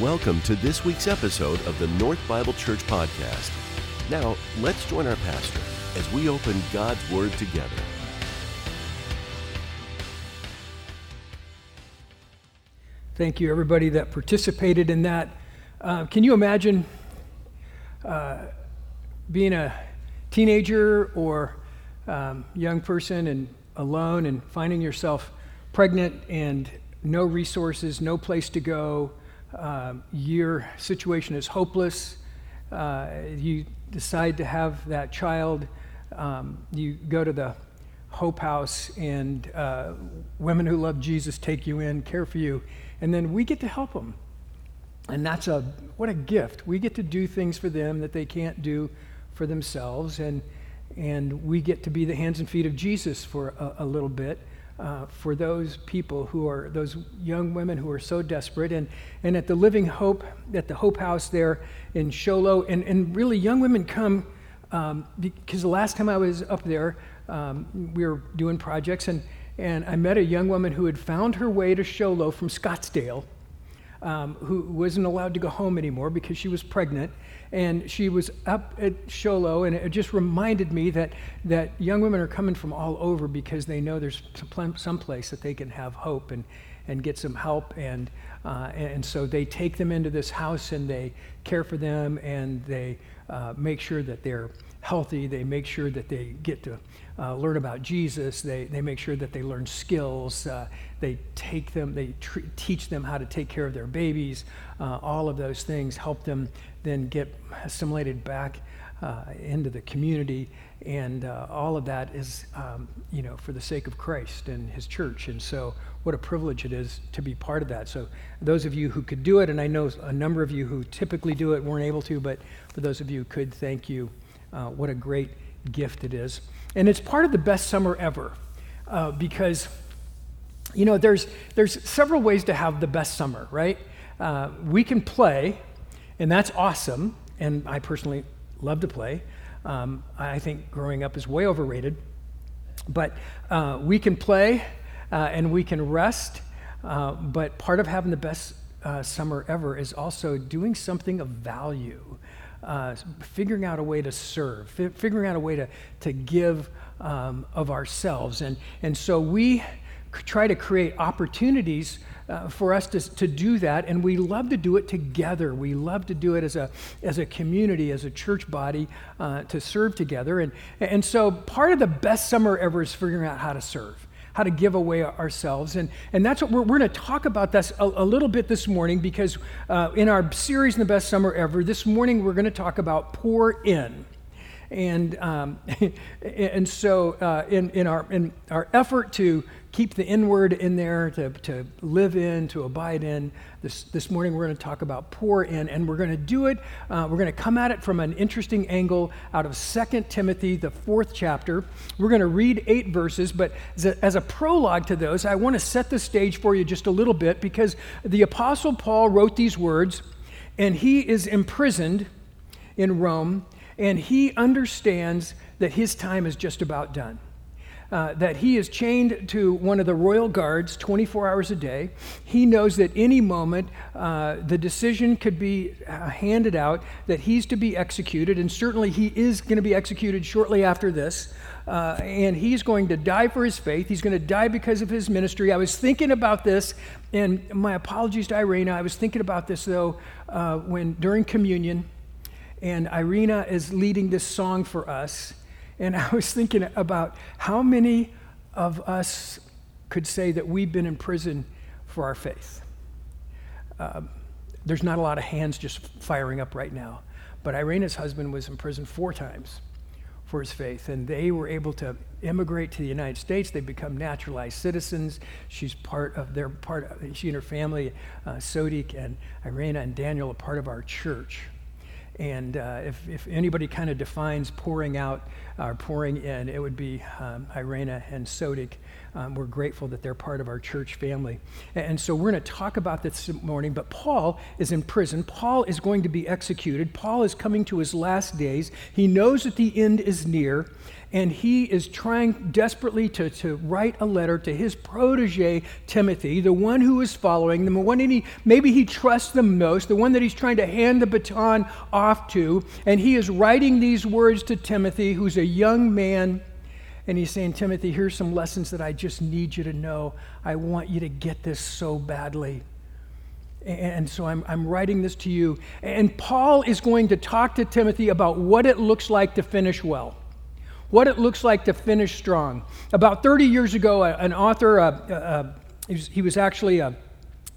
Welcome to this week's episode of the North Bible Church Podcast. Now, let's join our pastor as we open God's Word together. Thank you, everybody that participated in that. Uh, can you imagine uh, being a teenager or um, young person and alone and finding yourself pregnant and no resources, no place to go, um, your situation is hopeless, uh, you decide to have that child, um, you go to the Hope House, and uh, women who love Jesus take you in, care for you, and then we get to help them. And that's a what a gift. We get to do things for them that they can't do for themselves, and and we get to be the hands and feet of Jesus for a, a little bit uh, for those people who are, those young women who are so desperate. And, and at the Living Hope, at the Hope House there in Show Low and, and really young women come um, because the last time I was up there, um, we were doing projects, and, and I met a young woman who had found her way to Show Low from Scottsdale. Um, who wasn't allowed to go home anymore because she was pregnant and she was up at Show Low, and it just reminded me that, that young women are coming from all over because they know there's some place that they can have hope and, and get some help. And, uh, and so they take them into this house and they care for them and they uh, make sure that they're healthy. They make sure that they get to uh, learn about Jesus. They, they make sure that they learn skills. Uh, they take them, they tr- teach them how to take care of their babies. Uh, all of those things help them then get assimilated back uh, into the community. And uh, all of that is, um, you know, for the sake of Christ and his church. And so, what a privilege it is to be part of that. So, those of you who could do it, and I know a number of you who typically do it weren't able to, but for those of you who could, thank you. Uh, what a great gift it is. And it's part of the best summer ever uh, because, you know, there's, there's several ways to have the best summer, right? Uh, we can play, and that's awesome. And I personally love to play. Um, I think growing up is way overrated. But uh, we can play uh, and we can rest. Uh, but part of having the best summer ever is also doing something of value uh, figuring out a way to serve, fi- figuring out a way to, to give um, of ourselves. And, and so we try to create opportunities uh, for us to, to do that, and we love to do it together. We love to do it as a, as a community, as a church body, uh, to serve together. And, and so part of the best summer ever is figuring out how to serve how to give away ourselves. And, and that's what we're, we're going to talk about this a, a, little bit this morning because uh, in our series, In the Best Summer Ever, this morning we're going to talk about pour in. And, um, and so uh, in, in, our, in our effort to keep the inward in there, to, to live in, to abide in. This, this morning we're going to talk about pour in, and we're going to do it. Uh, we're going to come at it from an interesting angle out of Second Timothy, the fourth chapter. We're going to read eight verses, but as a, as a prologue to those, I want to set the stage for you just a little bit because the Apostle Paul wrote these words, and he is imprisoned in Rome, and he understands that his time is just about done uh, that he is chained to one of the royal guards 24 hours a day. He knows that any moment uh, the decision could be uh, handed out that he's to be executed, and certainly he is going to be executed shortly after this. Uh, and he's going to die for his faith. He's going to die because of his ministry. I was thinking about this, and my apologies to Irena. I was thinking about this though uh, when during communion, and Irena is leading this song for us. And I was thinking about how many of us could say that we've been in prison for our faith. Um, there's not a lot of hands just firing up right now. But Irena's husband was in prison four times for his faith, and they were able to immigrate to the United States. They become naturalized citizens. She's part of their part. Of, she and her family, uh, Sodik and Irena and Daniel, are part of our church. And uh, if, if anybody kind of defines pouring out or pouring in, it would be um, Irena and Sodik um, we're grateful that they're part of our church family. And, and so we're going to talk about this morning, but Paul is in prison. Paul is going to be executed. Paul is coming to his last days. He knows that the end is near and he is trying desperately to, to write a letter to his protege, Timothy, the one who is following them, the one he, maybe he trusts the most, the one that he's trying to hand the baton off to. And he is writing these words to Timothy, who's a young man. And he's saying, Timothy, here's some lessons that I just need you to know. I want you to get this so badly. And so I'm, I'm writing this to you. And Paul is going to talk to Timothy about what it looks like to finish well what it looks like to finish strong. About 30 years ago, an author, uh, uh, he was actually a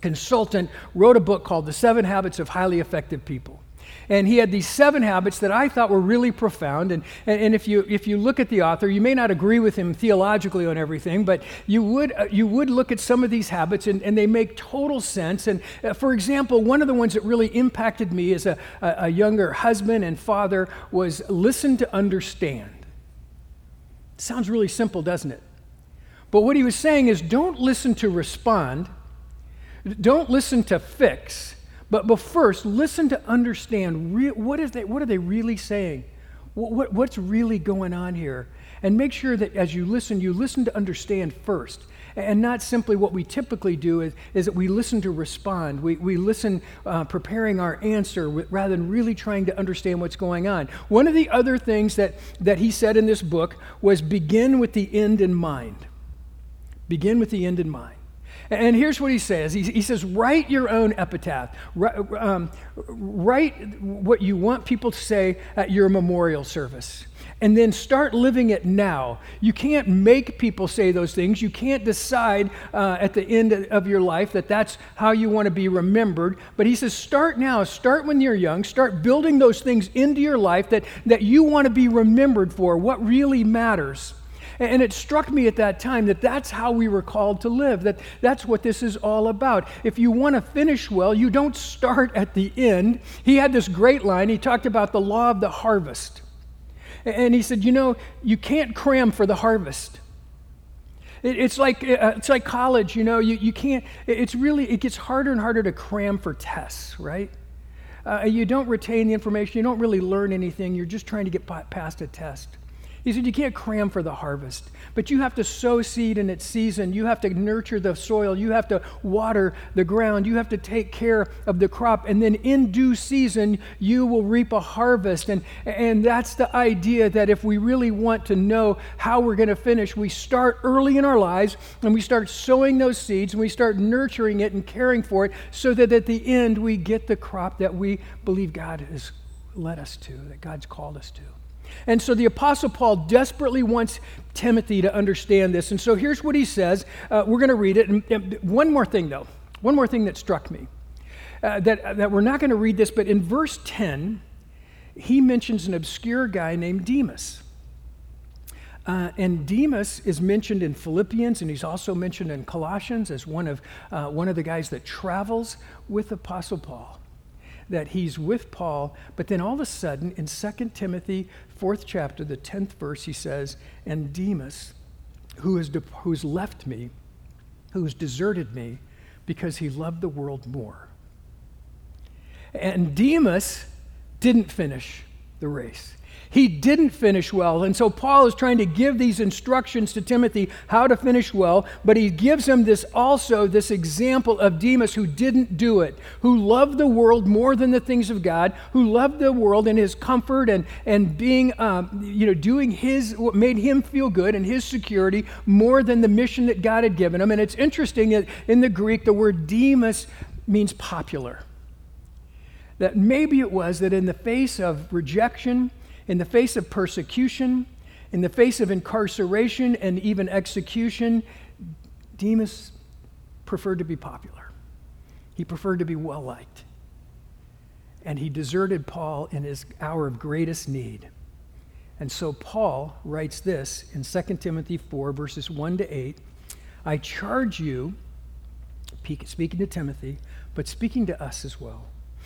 consultant, wrote a book called The Seven Habits of Highly Effective People. And he had these seven habits that I thought were really profound. And, and, and, if, you, if you look at the author, you may not agree with him theologically on everything, but you would, uh, you would look at some of these habits and, and they make total sense. And uh, for example, one of the ones that really impacted me as a, a younger husband and father was listen to understand. Sounds really simple, doesn't it? But what he was saying is don't listen to respond, don't listen to fix, but, but first listen to understand re- what, is they, what are they really saying? What, what, what's really going on here? And make sure that as you listen, you listen to understand first and not simply what we typically do is, is that we listen to respond. We, we listen uh, preparing our answer rather than really trying to understand what's going on. One of the other things that, that he said in this book was begin with the end in mind. Begin with the end in mind. And here's what he says he, says, write your own epitaph. Um, write what you want people to say at your memorial service and then start living it now. You can't make people say those things. You can't decide uh, at the end of your life that that's how you want to be remembered. But he says, start now. Start when you're young. Start building those things into your life that, that you want to be remembered for, what really matters. And it struck me at that time that that's how we were called to live, that that's what this is all about. If you want to finish well, you don't start at the end. He had this great line. He talked about the law of the harvest. And he said, You know, you can't cram for the harvest. it's like, uh, it's like college, you know, you, you can't, it's really, it gets harder and harder to cram for tests, right? Uh, you don't retain the information, you don't really learn anything, you're just trying to get past a test. He said, You can't cram for the harvest, but you have to sow seed in its season. You have to nurture the soil. You have to water the ground. You have to take care of the crop. And then in due season, you will reap a harvest. And, and that's the idea that if we really want to know how we're going to finish, we start early in our lives and we start sowing those seeds and we start nurturing it and caring for it so that at the end we get the crop that we believe God has led us to, that God's called us to. And so the Apostle Paul desperately wants Timothy to understand this. And so here's what he says. Uh, we're going to read it. And, and, one more thing, though. One more thing that struck me. Uh, that, that we're not going to read this, but in verse 10, he mentions an obscure guy named Demas. Uh, and Demas is mentioned in Philippians, and he's also mentioned in Colossians as one of, uh, one of the guys that travels with Apostle Paul that he's with Paul, but then all of a sudden in 2 Timothy, fourth chapter, the 10th verse, he says, And Demas, who has, de- who's left me, who's deserted me, because he loved the world more. And Demas didn't finish the race. He didn't finish well. And so Paul is trying to give these instructions to Timothy how to finish well, but he gives him this also this example of Demas who didn't do it, who loved the world more than the things of God, who loved the world and his comfort and, and being, um, you know, doing his, what made him feel good and his security more than the mission that God had given him. And it's interesting that in the Greek, the word Demas means popular. That maybe it was that in the face of rejection, in the face of persecution, in the face of incarceration and even execution, Demas preferred to be popular. He preferred to be well liked. And he deserted Paul in his hour of greatest need. And so Paul writes this in 2 Timothy 4, verses 1 to 8 I charge you, speaking to Timothy, but speaking to us as well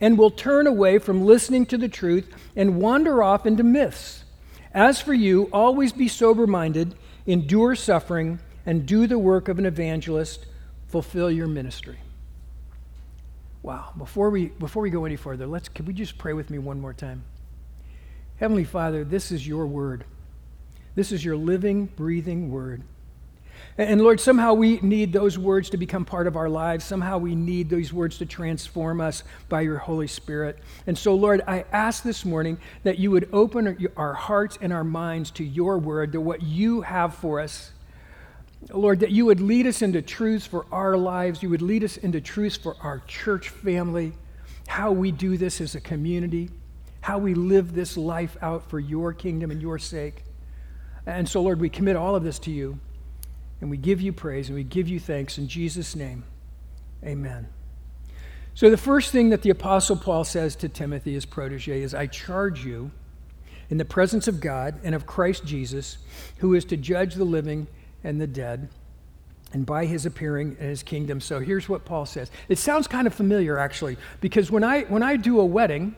and will turn away from listening to the truth and wander off into myths. As for you, always be sober minded, endure suffering, and do the work of an evangelist, fulfill your ministry. Wow. Before we, before we go any further, let's, can we just pray with me one more time? Heavenly Father, this is your word. This is your living, breathing word. And Lord, somehow we need those words to become part of our lives. Somehow we need those words to transform us by your Holy Spirit. And so, Lord, I ask this morning that you would open our hearts and our minds to your word, to what you have for us. Lord, that you would lead us into truths for our lives. You would lead us into truths for our church family, how we do this as a community, how we live this life out for your kingdom and your sake. And so, Lord, we commit all of this to you, and we give you praise and we give you thanks in Jesus' name. Amen. So, the first thing that the Apostle Paul says to Timothy, his protege, is I charge you in the presence of God and of Christ Jesus, who is to judge the living and the dead, and by his appearing in his kingdom. So, here's what Paul says. It sounds kind of familiar, actually, because when I, when I do a wedding,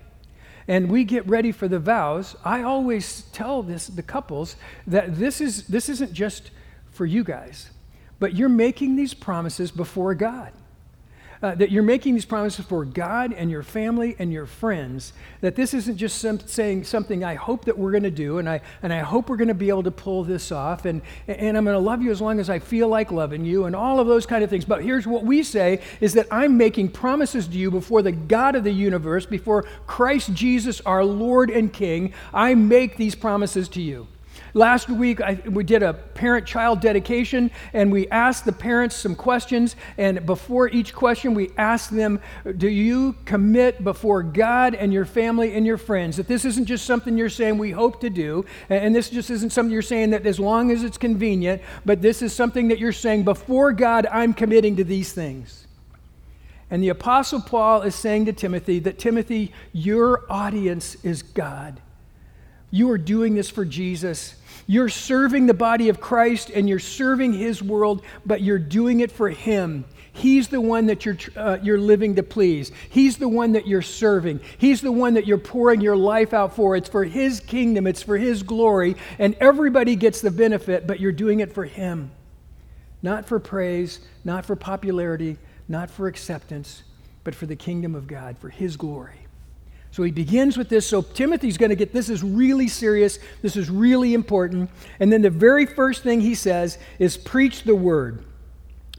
and we get ready for the vows, I always tell this the couples that this is this isn't just for you guys, but you're making these promises before God uh, that you're making these promises for God and your family and your friends, that this isn't just some, saying something I hope that we're going to do, and I, and I hope we're going to be able to pull this off, and, and I'm going to love you as long as I feel like loving you, and all of those kind of things. But here's what we say is that I'm making promises to you before the God of the universe, before Christ Jesus, our Lord and King. I make these promises to you. Last week, I, we did a parent child dedication, and we asked the parents some questions. And before each question, we asked them, Do you commit before God and your family and your friends that this isn't just something you're saying we hope to do, and this just isn't something you're saying that as long as it's convenient, but this is something that you're saying before God, I'm committing to these things? And the Apostle Paul is saying to Timothy that Timothy, your audience is God. You are doing this for Jesus. You're serving the body of Christ and you're serving his world, but you're doing it for him. He's the one that you're, uh, you're living to please. He's the one that you're serving. He's the one that you're pouring your life out for. It's for His kingdom, it's for His glory, and everybody gets the benefit, but you're doing it for Him. Not for praise, not for popularity, not for acceptance, but for the kingdom of God, for His glory. So he begins with this. So Timothy's going to get this is really serious. This is really important. And then the very first thing he says is preach the word.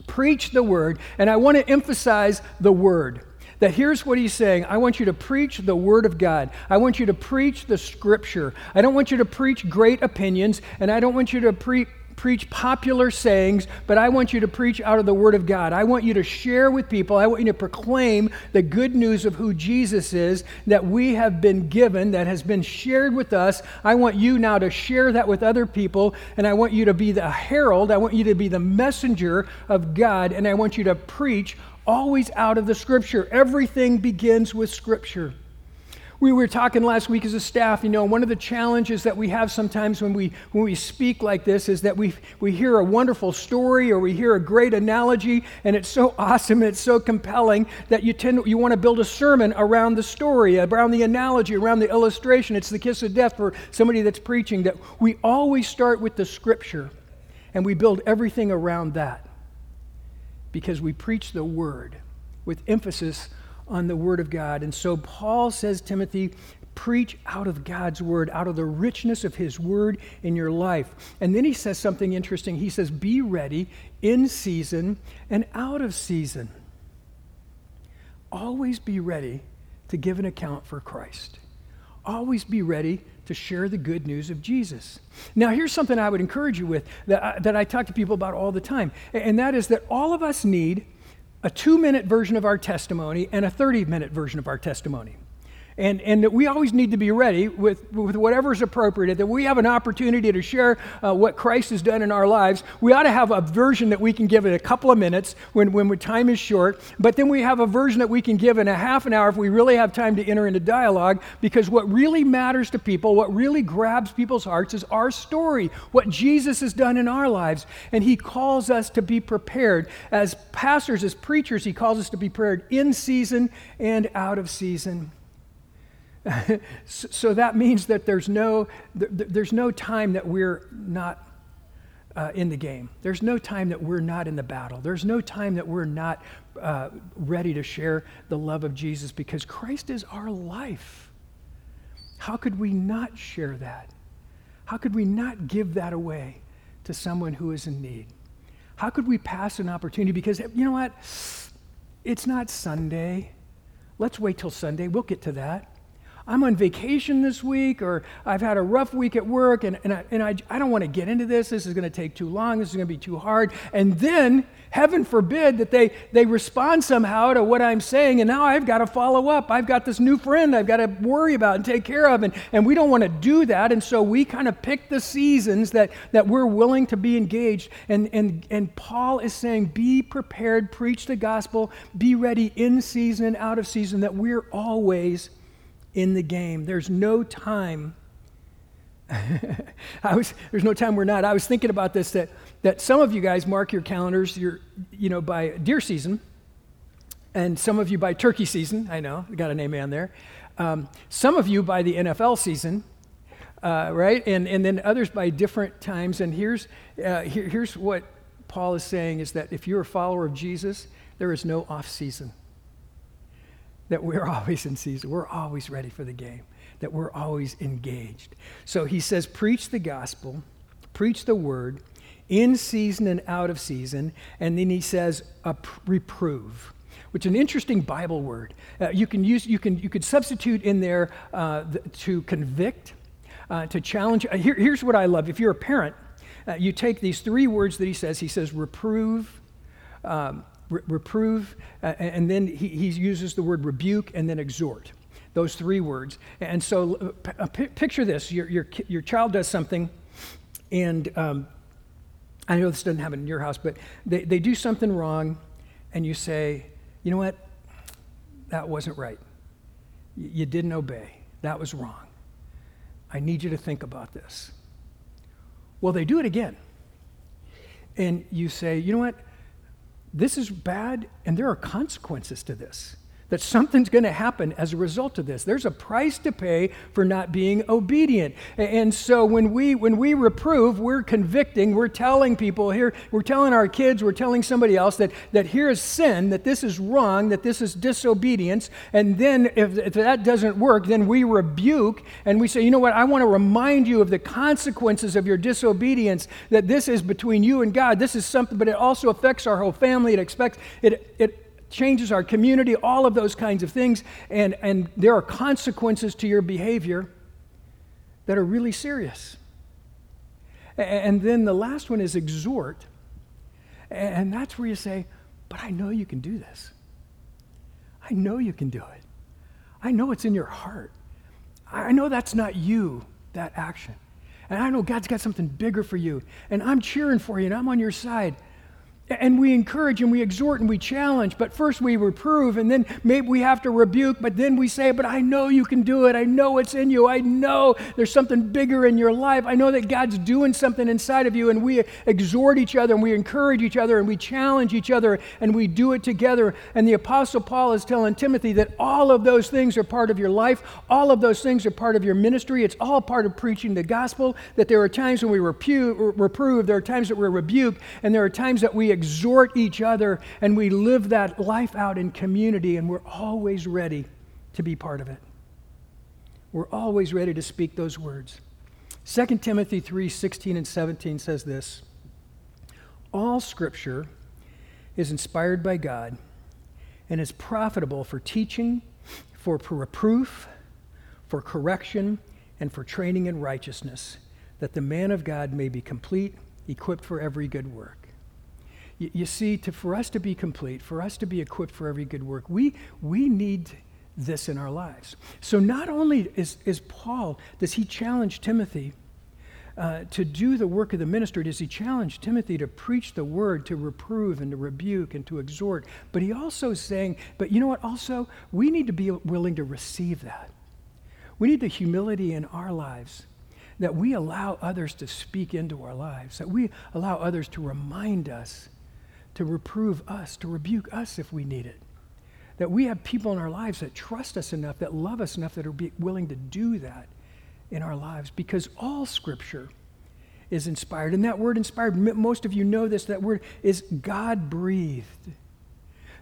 Preach the word. And I want to emphasize the word. That here's what he's saying I want you to preach the Word of God. I want you to preach the Scripture. I don't want you to preach great opinions, and I don't want you to pre- preach popular sayings, but I want you to preach out of the Word of God. I want you to share with people, I want you to proclaim the good news of who Jesus is that we have been given, that has been shared with us. I want you now to share that with other people, and I want you to be the herald, I want you to be the messenger of God, and I want you to preach always out of the Scripture. Everything begins with Scripture. We were talking last week as a staff, you know, one of the challenges that we have sometimes when we, when we speak like this is that we, we hear a wonderful story or we hear a great analogy and it's so awesome, and it's so compelling that you tend you want to build a sermon around the story, around the analogy, around the illustration. It's the kiss of death for somebody that's preaching that we always start with the scripture and we build everything around that because we preach the word with emphasis on the Word of God. And so Paul says, Timothy, preach out of God's Word, out of the richness of His Word in your life. And then he says something interesting. He says, Be ready in season and out of season. Always be ready to give an account for Christ. Always be ready to share the good news of Jesus. Now, here's something I would encourage you with that I, that I talk to people about all the time, and that is that all of us need a two minute version of our testimony and a 30 minute version of our testimony. And, and that we always need to be ready with, with whatever's appropriate, that we have an opportunity to share uh, what Christ has done in our lives. We ought to have a version that we can give in a couple of minutes when, when time is short, but then we have a version that we can give in a half an hour if we really have time to enter into dialogue, because what really matters to people, what really grabs people's hearts is our story, what Jesus has done in our lives. And he calls us to be prepared. As pastors, as preachers, he calls us to be prepared in season and out of season. so that means that there's no, there's no time that we're not uh, in the game. There's no time that we're not in the battle. There's no time that we're not uh, ready to share the love of Jesus because Christ is our life. How could we not share that? How could we not give that away to someone who is in need? How could we pass an opportunity? Because you know what? It's not Sunday. Let's wait till Sunday. We'll get to that. I'm on vacation this week, or I've had a rough week at work, and, and, I, and I, I don't want to get into this. This is going to take too long. This is going to be too hard. And then, heaven forbid that they, they respond somehow to what I'm saying, and now I've got to follow up. I've got this new friend I've got to worry about and take care of, and, and we don't want to do that. And so we kind of pick the seasons that, that we're willing to be engaged. And, and, and Paul is saying, be prepared, preach the gospel, be ready in season and out of season, that we're always in the game. There's no time. I was, there's no time we're not. I was thinking about this that, that some of you guys mark your calendars your, you know, by deer season, and some of you by turkey season. I know, I got an amen there. Um, some of you by the NFL season, uh, right? And, and then others by different times. And here's, uh, here, here's what Paul is saying is that if you're a follower of Jesus, there is no off season that we're always in season. We're always ready for the game, that we're always engaged. So he says, preach the gospel, preach the word in season and out of season. And then he says, reprove which is an interesting Bible word. Uh, you can use, you can, you could substitute in there uh, to convict, uh, to challenge. Uh, here, here's what I love. If you're a parent, uh, you take these three words that he says. He says reprove, um, re- reprove, uh, and then he, he uses the word rebuke and then exhort. Those three words. And so uh, uh p- picture this your, your, your child does something, and um, I know this doesn't happen in your house, but they, they do something wrong, and you say, you know what? That wasn't right. Y- you didn't obey. That was wrong. I need you to think about this. Well, they do it again. And you say, you know what? This is bad and there are consequences to this that something's going to happen as a result of this. There's a price to pay for not being obedient. And so when we when we reprove, we're convicting, we're telling people here, we're telling our kids, we're telling somebody else that that here is sin, that this is wrong, that this is disobedience. And then if, if that doesn't work, then we rebuke and we say, you know what, I want to remind you of the consequences of your disobedience, that this is between you and God. This is something, but it also affects our whole family. It expects it it changes our community, all of those kinds of things. And, and there are consequences to your behavior that are really serious. And then the last one is exhort. And that's where you say, But I know you can do this. I know you can do it. I know it's in your heart. I know that's not you, that action. And I know God's got something bigger for you. And I'm cheering for you and I'm on your side. And we encourage and we exhort and we challenge, but first we reprove and then maybe we have to rebuke, but then we say, But I know you can do it. I know it's in you. I know there's something bigger in your life. I know that God's doing something inside of you, and we exhort each other and we encourage each other and we challenge each other and we do it together. And the Apostle Paul is telling Timothy that all of those things are part of your life, all of those things are part of your ministry. It's all part of preaching the gospel. That there are times when we repu- reprove, there are times that we rebuke, and there are times that we exhort each other and we live that life out in community, and we're always ready to be part of it. We're always ready to speak those words. 2 Timothy 3 16 and 17 says this All scripture is inspired by God and is profitable for teaching, for reproof, for correction, and for training in righteousness, that the man of God may be complete, equipped for every good work. You, you see, to, for us to be complete, for us to be equipped for every good work, we, we need this in our lives. So not only is, is Paul, does he challenge Timothy uh, to do the work of the ministry, does he challenge Timothy to preach the word, to reprove and to rebuke and to exhort, but he also is saying, but you know what, also, we need to be willing to receive that. We need the humility in our lives that we allow others to speak into our lives, that we allow others to remind us, to reprove us, to rebuke us if we need it. That we have people in our lives that trust us enough, that love us enough, that are willing to do that in our lives because all scripture is inspired. And that word inspired, most of you know this, that word is God breathed.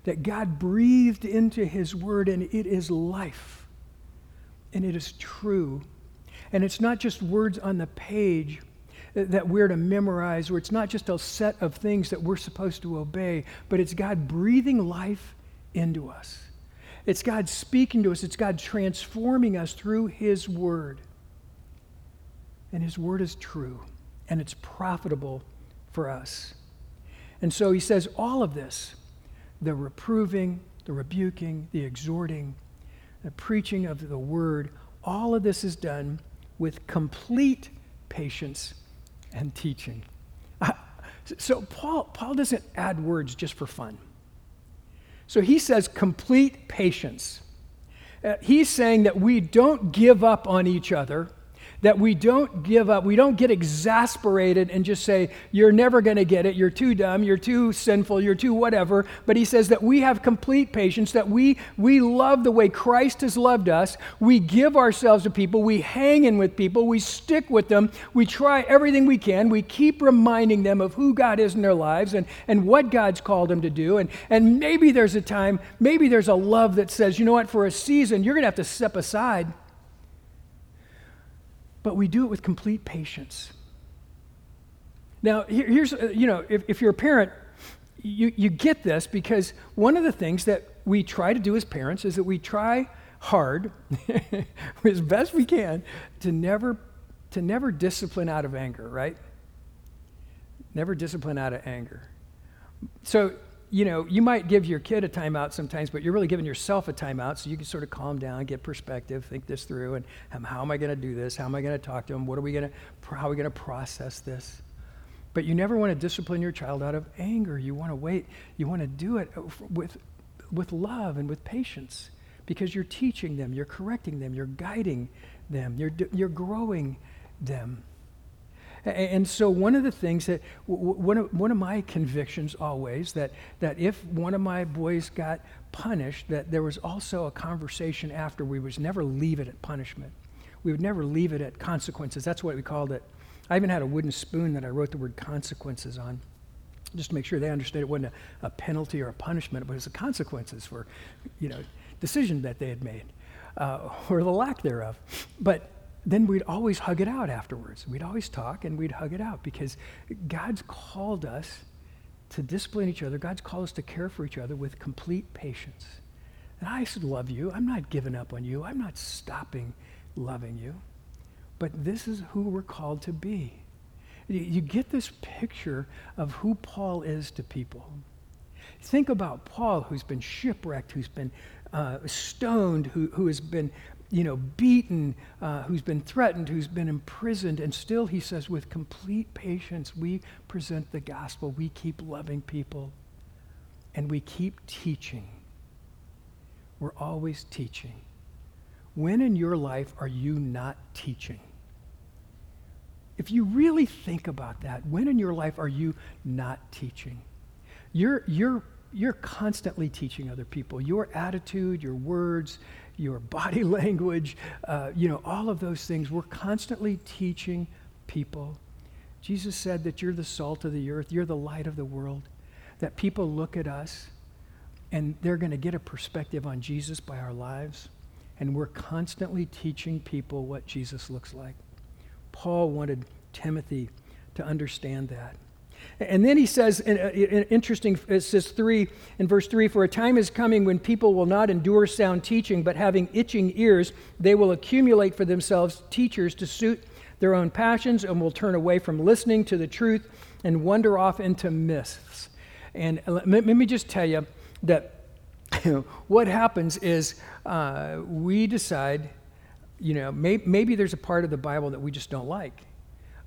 That God breathed into his word and it is life. And it is true. And it's not just words on the page that we're to memorize, or it's not just a set of things that we're supposed to obey, but it's God breathing life into us. It's God speaking to us, it's God transforming us through His Word. And His Word is true, and it's profitable for us. And so He says all of this the reproving, the rebuking, the exhorting, the preaching of the Word all of this is done with complete patience and teaching. so Paul, Paul doesn't add words just for fun. So he says complete patience. Uh, he's saying that we don't give up on each other that we don't give up. We don't get exasperated and just say, You're never going to get it. You're too dumb. You're too sinful. You're too whatever. But he says that we have complete patience, that we, we love the way Christ has loved us. We give ourselves to people. We hang in with people. We stick with them. We try everything we can. We keep reminding them of who God is in their lives and, and what God's called them to do. And, and maybe there's a time, maybe there's a love that says, You know what, for a season, you're going to have to step aside but we do it with complete patience. Now, here, here's, uh, you know, if, if you're a parent, you, you get this because one of the things that we try to do as parents is that we try hard, as best we can, to never, to never discipline out of anger, right? Never discipline out of anger. So you know, you might give your kid a timeout sometimes, but you're really giving yourself a timeout so you can sort of calm down, get perspective, think this through, and how am I going to do this? How am I going to talk to them? What are we going to, how are we going to process this? But you never want to discipline your child out of anger. You want to wait. You want to do it uh, with, with love and with patience because you're teaching them, you're correcting them, you're guiding them, you're, you're growing them. And so, one of the things that, one of, one of my convictions always, that, that if one of my boys got punished, that there was also a conversation after we would never leave it at punishment. We would never leave it at consequences. That's what we called it. I even had a wooden spoon that I wrote the word consequences on, just to make sure they understood it wasn't a, a penalty or a punishment, but it was the consequences for, you know, decision that they had made, uh, or the lack thereof. But then we'd always hug it out afterwards. We'd always talk and we'd hug it out because God's called us to discipline each other. God's called us to care for each other with complete patience. And I love you. I'm not giving up on you. I'm not stopping loving you. But this is who we're called to be. You get this picture of who Paul is to people. Think about Paul, who's been shipwrecked, who's been uh, stoned, who, who has been you know, beaten, uh, who's been threatened, who's been imprisoned, and still he says, with complete patience, we present the gospel. We keep loving people, and we keep teaching. We're always teaching. When in your life are you not teaching? If you really think about that, when in your life are you not teaching? You're, you're, you're constantly teaching other people. Your attitude, your words, your body language, uh, you know, all of those things. We're constantly teaching people. Jesus said that you're the salt of the earth, you're the light of the world, that people look at us and they're going to get a perspective on Jesus by our lives. And we're constantly teaching people what Jesus looks like. Paul wanted Timothy to understand that. And then he says, interesting, it says three, in verse three, for a time is coming when people will not endure sound teaching, but having itching ears, they will accumulate for themselves teachers to suit their own passions and will turn away from listening to the truth and wander off into myths. And let me just tell you that what happens is uh, we decide, you know, may, maybe there's a part of the Bible that we just don't like,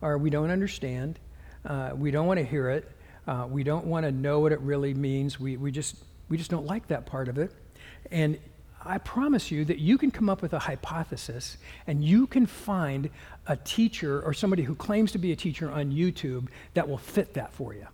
or we don't understand, uh, we don't want to hear it, uh, we don't want to know what it really means. We, we, just, we just don't like that part of it. And I promise you that you can come up with a hypothesis and you can find a teacher or somebody who claims to be a teacher on YouTube that will fit that for you.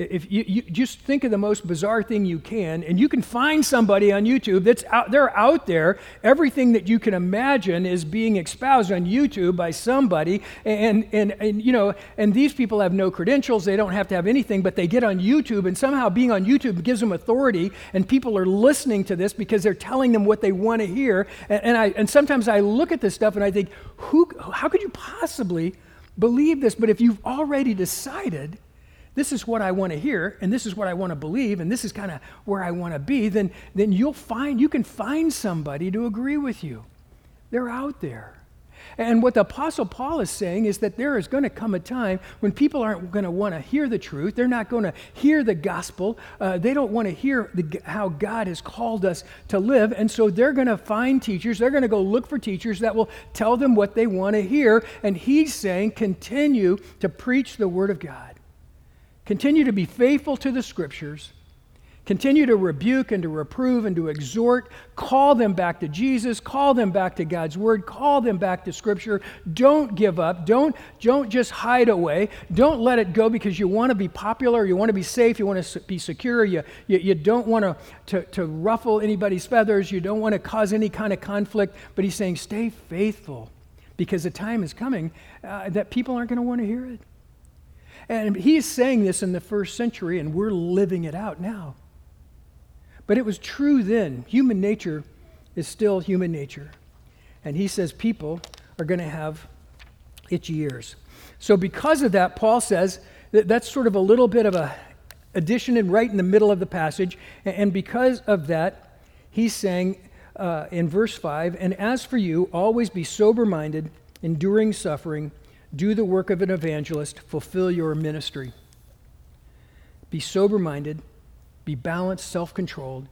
If you, you, just think of the most bizarre thing you can, and you can find somebody on YouTube that's out, they're out there. Everything that you can imagine is being espoused on YouTube by somebody, and, and, and you know, and these people have no credentials. They don't have to have anything, but they get on YouTube, and somehow being on YouTube gives them authority, and people are listening to this because they're telling them what they want to hear. And, and I, and sometimes I look at this stuff and I think, who, how could you possibly believe this? But if you've already decided this is what I want to hear, and this is what I want to believe, and this is kind of where I want to be, then, then you'll find, you can find somebody to agree with you. They're out there. And what the Apostle Paul is saying is that there is going to come a time when people aren't going to want to hear the truth. They're not going to hear the gospel. Uh, they don't want to hear the, how God has called us to live. And so they're going to find teachers. They're going to go look for teachers that will tell them what they want to hear. And he's saying, continue to preach the word of God. Continue to be faithful to the scriptures. Continue to rebuke and to reprove and to exhort. Call them back to Jesus. Call them back to God's word. Call them back to scripture. Don't give up. Don't, don't just hide away. Don't let it go because you want to be popular, you want to be safe, you want to be secure, you, you, you don't want to, to, to ruffle anybody's feathers, you don't want to cause any kind of conflict. But he's saying, stay faithful because the time is coming uh, that people aren't going to want to hear it. And he's saying this in the first century, and we're living it out now. But it was true then. Human nature is still human nature. And he says people are going to have itchy ears. So, because of that, Paul says that that's sort of a little bit of a addition and right in the middle of the passage. And because of that, he's saying uh, in verse 5 And as for you, always be sober minded, enduring suffering do the work of an evangelist, fulfill your ministry. Be sober minded, be balanced, self controlled,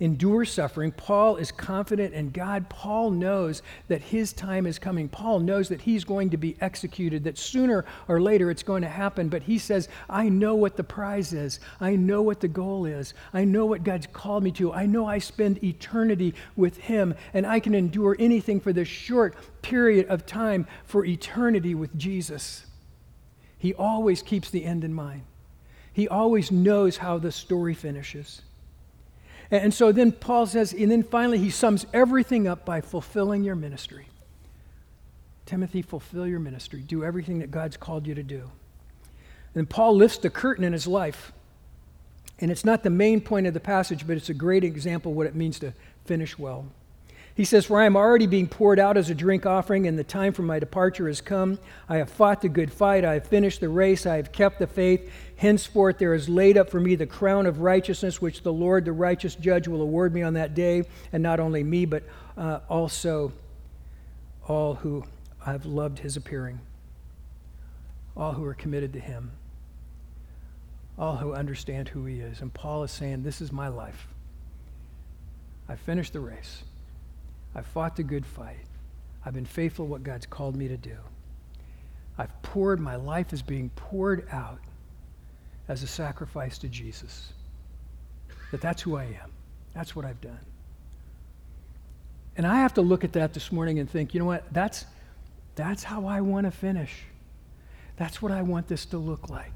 endure suffering. Paul is confident in God. Paul knows that his time is coming. Paul knows that he's going to be executed, that sooner or later it's going to happen. But he says, I know what the prize is. I know what the goal is. I know what God's called me to. I know I spend eternity with him, and I can endure anything for this short period of time for eternity with Jesus. He always keeps the end in mind. He always knows how the story finishes. And so then Paul says, and then finally he sums everything up by fulfilling your ministry. Timothy, fulfill your ministry. Do everything that God's called you to do. And Paul lifts the curtain in his life. And it's not the main point of the passage, but it's a great example of what it means to finish well. He says, For I am already being poured out as a drink offering, and the time for my departure has come. I have fought the good fight. I have finished the race. I have kept the faith. Henceforth, there is laid up for me the crown of righteousness, which the Lord, the righteous judge, will award me on that day, and not only me, but uh, also all who have loved his appearing, all who are committed to him, all who understand who he is. And Paul is saying, This is my life. I finished the race. I've fought the good fight. I've been faithful what God's called me to do. I've poured, my life is being poured out as a sacrifice to Jesus. That that's who I am. That's what I've done. And I have to look at that this morning and think, you know what? That's, that's how I want to finish. That's what I want this to look like.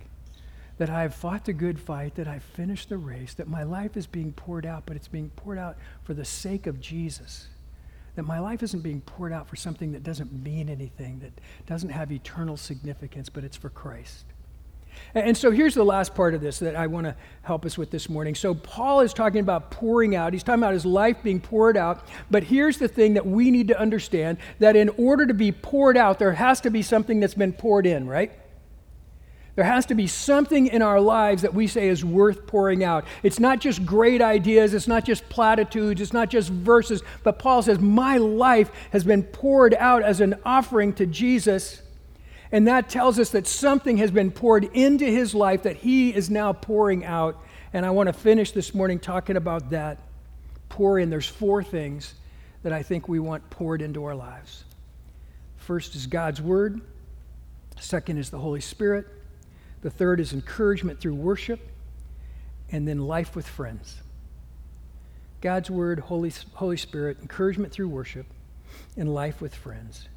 That I've fought the good fight, that I've finished the race, that my life is being poured out, but it's being poured out for the sake of Jesus that my life isn't being poured out for something that doesn't mean anything, that doesn't have eternal significance, but it's for Christ. And so here's the last part of this that I want to help us with this morning. So Paul is talking about pouring out. He's talking about his life being poured out. But here's the thing that we need to understand that in order to be poured out, there has to be something that's been poured in, right? There has to be something in our lives that we say is worth pouring out. It's not just great ideas, it's not just platitudes, it's not just verses, but Paul says, My life has been poured out as an offering to Jesus. And that tells us that something has been poured into his life that he is now pouring out. And I want to finish this morning talking about that. pour in, there's four things that I think we want poured into our lives. First is God's Word, second is the Holy Spirit, the third is encouragement through worship, and then life with friends. God's Word, Holy, Holy Spirit, encouragement through worship, and life with friends.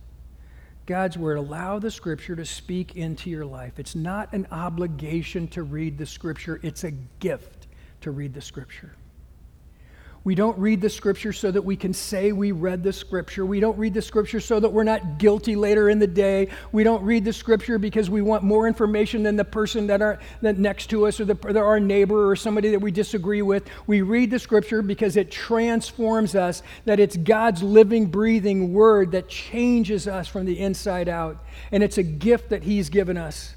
God's Word, allow the Scripture to speak into your life. It's not an obligation to read the Scripture, it's a gift to read the Scripture. We don't read the scripture so that we can say we read the scripture. We don't read the scripture so that we're not guilty later in the day. We don't read the scripture because we want more information than the person that are that next to us or, the, or our neighbor or somebody that we disagree with. We read the scripture because it transforms us, that it's God's living, breathing word that changes us from the inside out. And it's a gift that He's given us.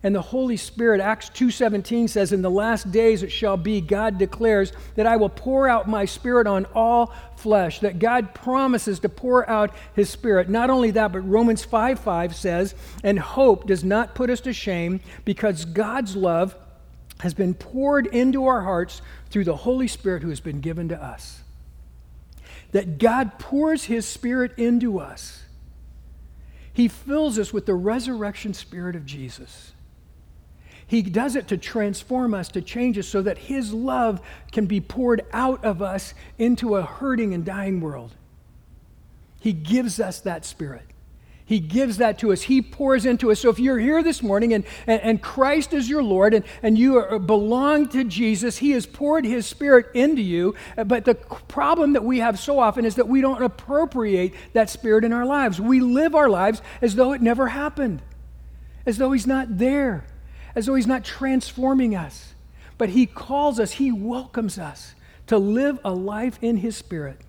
And the Holy Spirit, Acts 2:17 says, "In the last days it shall be, God declares, that I will pour out my spirit on all flesh." That God promises to pour out his spirit. Not only that, but Romans 5:5 5 says, "And hope does not put us to shame, because God's love has been poured into our hearts through the Holy Spirit who has been given to us." That God pours his spirit into us. He fills us with the resurrection spirit of Jesus. He does it to transform us, to change us, so that His love can be poured out of us into a hurting and dying world. He gives us that spirit. He gives that to us. He pours into us. So if you're here this morning and, and, and Christ is your Lord and, and you are, belong to Jesus, He has poured His Spirit into you. But the problem that we have so often is that we don't appropriate that Spirit in our lives. We live our lives as though it never happened, as though He's not there as though He's not transforming us. But He calls us, He welcomes us to live a life in His Spirit.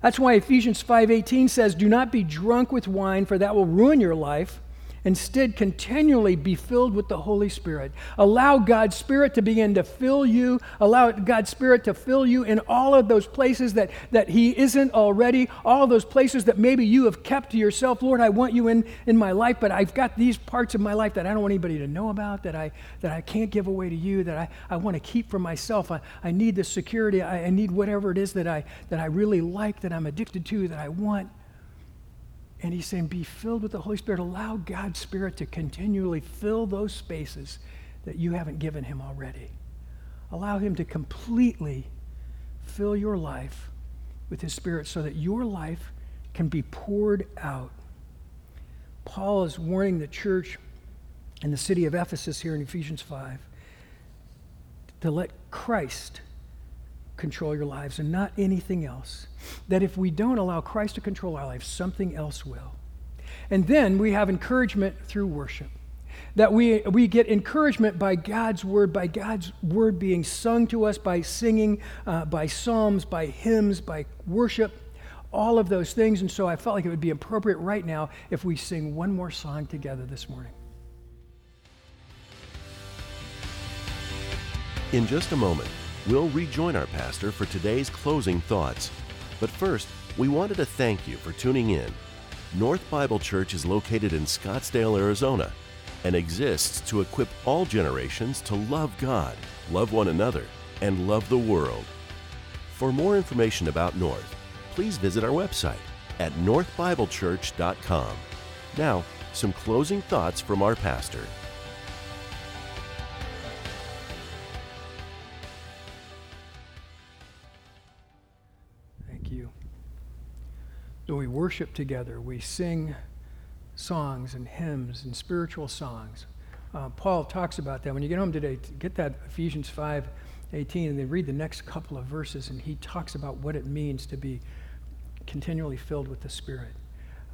That's why Ephesians 5:18 says, "Do not be drunk with wine, for that will ruin your life." Instead, continually be filled with the Holy Spirit. Allow God's Spirit to begin to fill you. Allow God's Spirit to fill you in all of those places that, that He isn't already, all those places that maybe you have kept to yourself. Lord, I want you in, in my life, but I've got these parts of my life that I don't want anybody to know about, that I, that I can't give away to you, that I, I want to keep for myself. I, I need the security. I, I need whatever it is that I, that I really like, that I'm addicted to, that I want. And he's saying, be filled with the Holy Spirit. Allow God's Spirit to continually fill those spaces that you haven't given him already. Allow him to completely fill your life with his Spirit so that your life can be poured out. Paul is warning the church in the city of Ephesus here in Ephesians 5 to let Christ control your lives and not anything else. That if we don't allow Christ to control our lives, something else will. And then we have encouragement through worship. That we, we get encouragement by God's word, by God's word being sung to us, by singing, uh, by psalms, by hymns, by worship, all of those things. And so I felt like it would be appropriate right now if we sing one more song together this morning. In just a moment, We'll rejoin our pastor for today's closing thoughts. But first, we wanted to thank you for tuning in. North Bible Church is located in Scottsdale, Arizona, and exists to equip all generations to love God, love one another, and love the world. For more information about North, please visit our website at northbiblechurch.com. Now, some closing thoughts from our pastor. Worship together, we sing songs and hymns and spiritual songs. Uh, Paul talks about that. When you get home today, get that Ephesians 5 18 and then read the next couple of verses, and he talks about what it means to be continually filled with the Spirit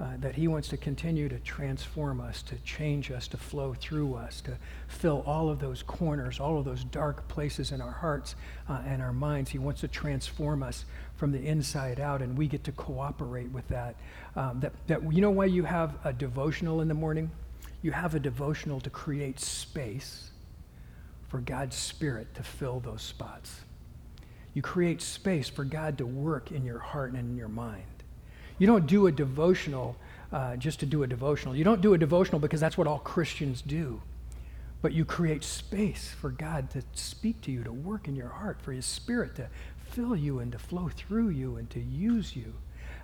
uh, that He wants to continue to transform us, to change us, to flow through us, to fill all of those corners, all of those dark places in our hearts uh, and our minds. He wants to transform us from the inside out, and we get to cooperate with that. Um, that, that you know why you have a devotional in the morning? You have a devotional to create space for God's Spirit to fill those spots. You create space for God to work in your heart and in your mind. You don't do a devotional uh, just to do a devotional. You don't do a devotional because that's what all Christians do. But you create space for God to speak to you, to work in your heart, for His Spirit to fill you and to flow through you and to use you.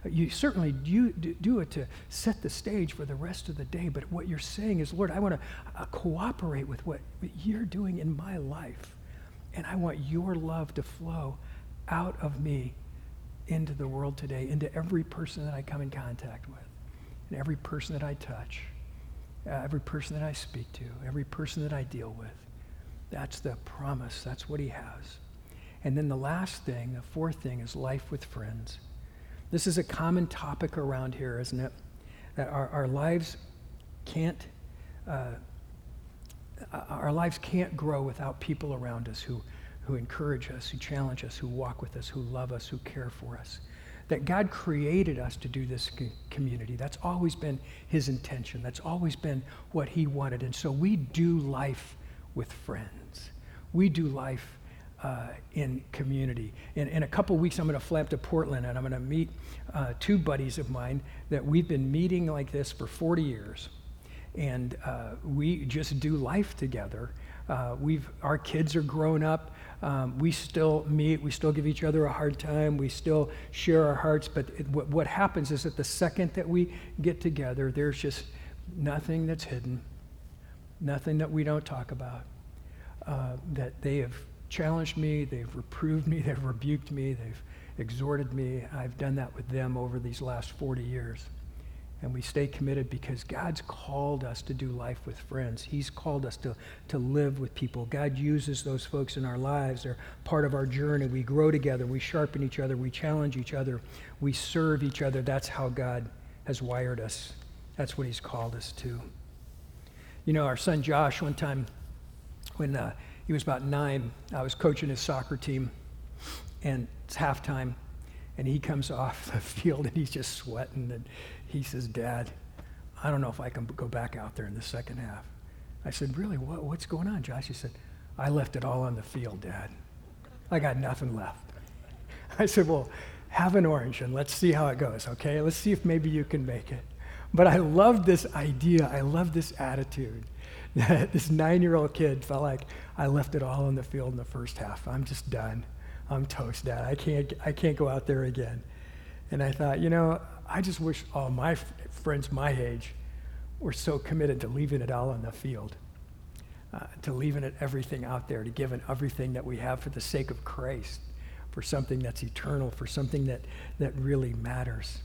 You certainly do, do it to set the stage for the rest of the day, but what you're saying is, Lord, I want to uh, cooperate with what you're doing in my life. And I want your love to flow out of me into the world today, into every person that I come in contact with, and every person that I touch, uh, every person that I speak to, every person that I deal with. That's the promise. That's what he has. And then the last thing, the fourth thing, is life with friends. This is a common topic around here, isn't it? That our, our lives can't. Uh, our lives can't grow without people around us who, who encourage us, who challenge us, who walk with us, who love us, who care for us. That God created us to do this community. That's always been His intention. That's always been what He wanted. And so we do life with friends. We do life uh, in community. In, in a couple weeks, I'm going to fly up to Portland and I'm going to meet uh, two buddies of mine that we've been meeting like this for 40 years. And uh, we just do life together. Uh, we've, our kids are grown up. Um, we still meet. We still give each other a hard time. We still share our hearts. But it, what, what happens is that the second that we get together, there's just nothing that's hidden, nothing that we don't talk about. Uh, that they have challenged me, they've reproved me, they've rebuked me, they've exhorted me. I've done that with them over these last 40 years. And we stay committed because God's called us to do life with friends. He's called us to, to live with people. God uses those folks in our lives. They're part of our journey. We grow together. We sharpen each other. We challenge each other. We serve each other. That's how God has wired us. That's what He's called us to. You know, our son Josh, one time when uh, he was about nine. I was coaching his soccer team, and it's halftime, and he comes off the field and he's just sweating. And he says, Dad, I don't know if I can go back out there in the second half. I said, Really? What, what's going on, Josh? He said, I left it all on the field, Dad. I got nothing left. I said, Well, have an orange and let's see how it goes, okay? Let's see if maybe you can make it. But I love this idea. I love this attitude. This nine year old kid felt like I left it all on the field in the first half. I'm just done. I'm toast, Dad. I can't, I can't go out there again. And I thought, you know, I just wish all my f- friends my age were so committed to leaving it all on the field, uh, to leaving it everything out there, to giving everything that we have for the sake of Christ, for something that's eternal, for something that, that really matters.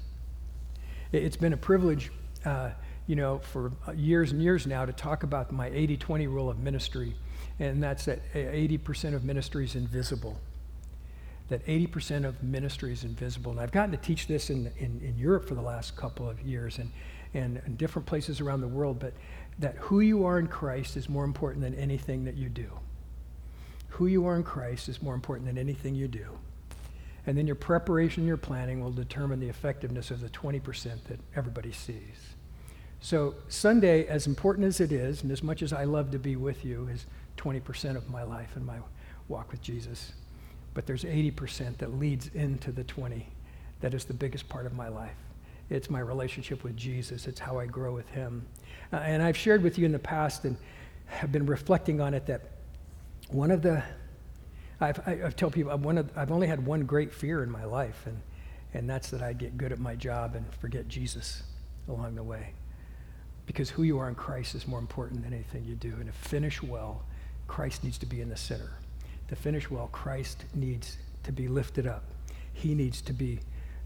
It, has been a privilege. Uh, you know, for uh, years and years now to talk about my 80 20 rule of ministry, and that's that uh, 80% of ministry is invisible. That 80% of ministry is invisible. And I've gotten to teach this in, in, in Europe for the last couple of years and, and in different places around the world, but that who you are in Christ is more important than anything that you do. Who you are in Christ is more important than anything you do. And then your preparation, your planning will determine the effectiveness of the 20% that everybody sees. So, Sunday, as important as it is, and as much as I love to be with you, is 20% of my life and my walk with Jesus. But there's 80% that leads into the 20 that is the biggest part of my life. It's my relationship with Jesus, it's how I grow with Him. Uh, and I've shared with you in the past and have been reflecting on it that one of the, I've, I've told people, one of, I've only had one great fear in my life, and, and that's that I'd get good at my job and forget Jesus along the way because who you are in Christ is more important than anything you do. And to finish well, Christ needs to be in the center. To finish well, Christ needs to be lifted up. He needs to be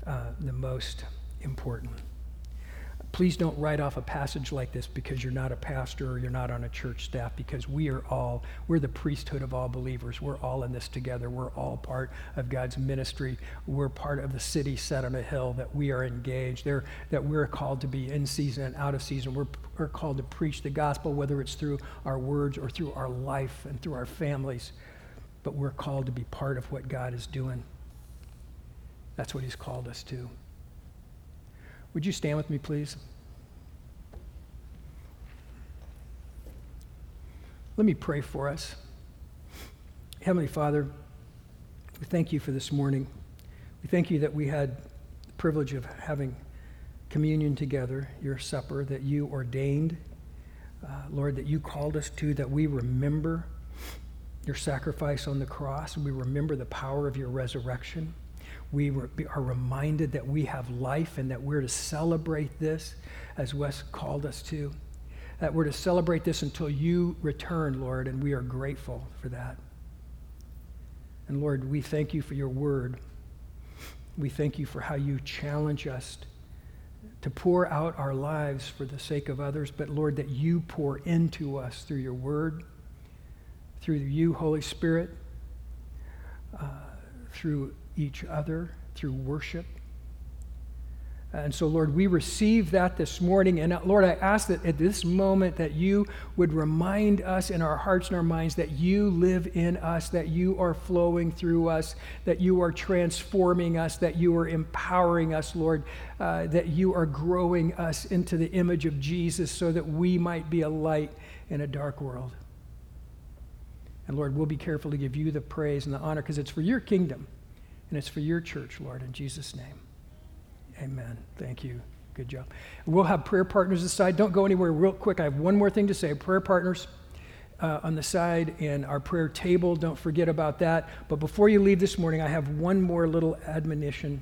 uh, the most important. Please don't write off a passage like this because you're not a pastor or you're not on a church staff because we are all, we're the priesthood of all believers. We're all in this together. We're all part of God's ministry. We're part of the city set on a hill that we are engaged there, that we're called to be in season and out of season. We're, we're called to preach the gospel, whether it's through our words or through our life and through our families. But we're called to be part of what God is doing. That's what He's called us to. Would you stand with me, please? Let me pray for us. Heavenly Father, we thank you for this morning. We thank you that we had the privilege of having communion together, your supper that you ordained, uh, Lord, that you called us to, that we remember, your sacrifice on the cross. We remember the power of your resurrection. We are reminded that we have life and that we're to celebrate this as Wes called us to. That we're to celebrate this until you return, Lord, and we are grateful for that. And Lord, we thank you for your word. We thank you for how you challenge us to pour out our lives for the sake of others, but Lord, that you pour into us through your word, through you, Holy Spirit, uh, through each other, through worship. And so, Lord, we receive that this morning. And uh, Lord, I ask that at this moment that you would remind us in our hearts and our minds that you live in us, that you are flowing through us, that you are transforming us, that you are empowering us, Lord, uh, that you are growing us into the image of Jesus so that we might be a light in a dark world. And Lord, we'll be careful to give you the praise and the honor because it's for your kingdom and it's for your church, Lord, in Jesus' name. Amen. Thank you. Good job. We'll have prayer partners aside. Don't go anywhere real quick. I have one more thing to say. Prayer partners uh, on the side and our prayer table. Don't forget about that. But before you leave this morning, I have one more little admonition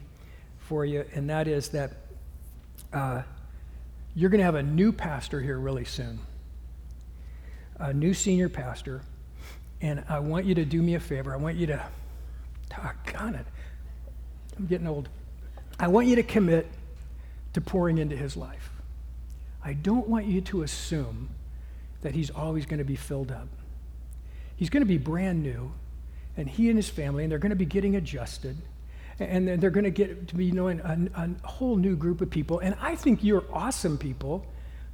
for you, and that is that uh, you're going to have a new pastor here really soon, a new senior pastor. And I want you to do me a favor. I want you to, talk on it. I'm getting old. I want you to commit to pouring into his life. I don't want you to assume that he's always going to be filled up. He's going to be brand new, and he and his family, and they're going to be getting adjusted, and they're going to get to be knowing a, a whole new group of people. And I think you're awesome people.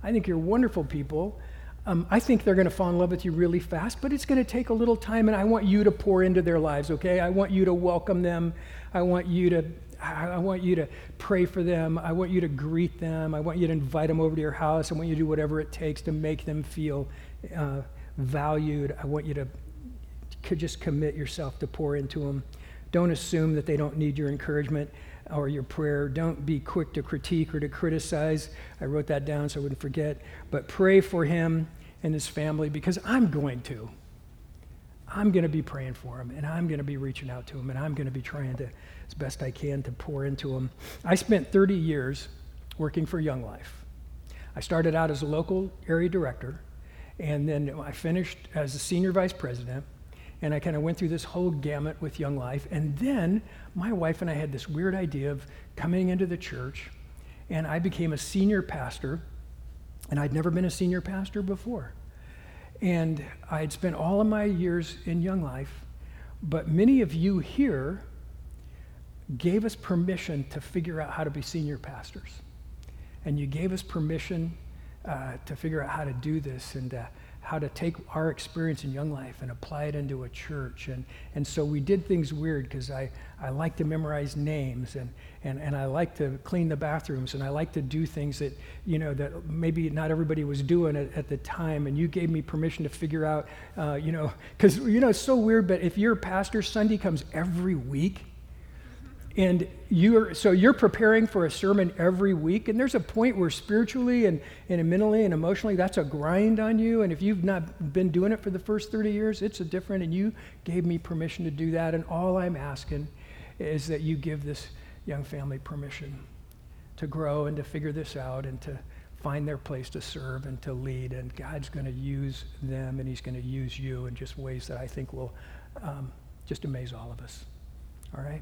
I think you're wonderful people. Um, I think they're going to fall in love with you really fast, but it's going to take a little time, and I want you to pour into their lives, okay? I want you to welcome them. I want you to I want you to pray for them. I want you to greet them. I want you to invite them over to your house. I want you to do whatever it takes to make them feel uh, valued. I want you to, just commit yourself to pour into them. Don't assume that they don't need your encouragement or your prayer. Don't be quick to critique or to criticize. I wrote that down so I wouldn't forget. But pray for him and his family because I'm going to. I'm going to be praying for him and I'm going to be reaching out to him and I'm going to be trying to as best I can to pour into him. I spent 30 years working for Young Life. I started out as a local area director, and then I finished as a senior vice president. And I kind of went through this whole gamut with Young Life. And then my wife and I had this weird idea of coming into the church, and I became a senior pastor. And I'd never been a senior pastor before. And I'd spent all of my years in Young Life, but many of you here gave us permission to figure out how to be senior pastors. And you gave us permission uh, to figure out how to do this and uh, how to take our experience in Young Life and apply it into a church. And, and so we did things weird because I, I like to memorize names and, and, and I like to clean the bathrooms and I like to do things that, you know, that maybe not everybody was doing at, at the time. And you gave me permission to figure out, uh, you know, because, you know, it's so weird, but if your pastor, Sunday comes every week, and you're so you're preparing for a sermon every week and there's a point where spiritually and, and mentally and emotionally that's a grind on you. And if you've not been doing it for the first 30 years it's a different and you gave me permission to do that. And all i'm asking is that you give this young family permission to grow and to figure this out and to find their place to serve and to lead. And god's going to use them and he's going to use you in just ways that i think will um, just amaze all of us. All right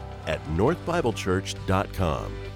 at northbiblechurch.com.